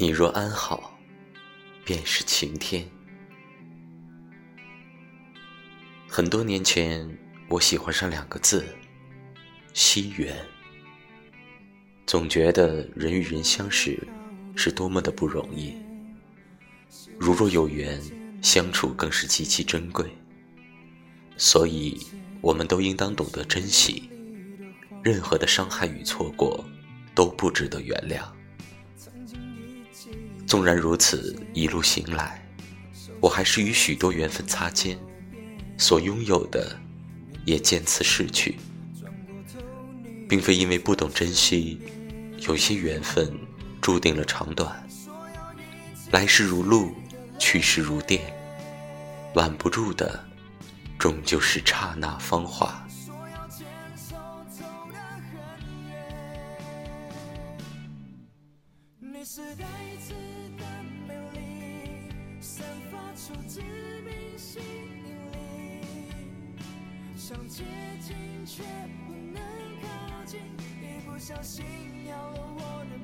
你若安好，便是晴天。很多年前，我喜欢上两个字——惜缘。总觉得人与人相识是多么的不容易，如若有缘，相处更是极其珍贵。所以，我们都应当懂得珍惜。任何的伤害与错过，都不值得原谅。纵然如此，一路行来，我还是与许多缘分擦肩，所拥有的也渐次逝去。并非因为不懂珍惜，有些缘分注定了长短。来时如路，去时如电，挽不住的，终究是刹那芳华。是带刺的美丽，散发出致命吸引力，想接近却不能靠近，一不小心要了我的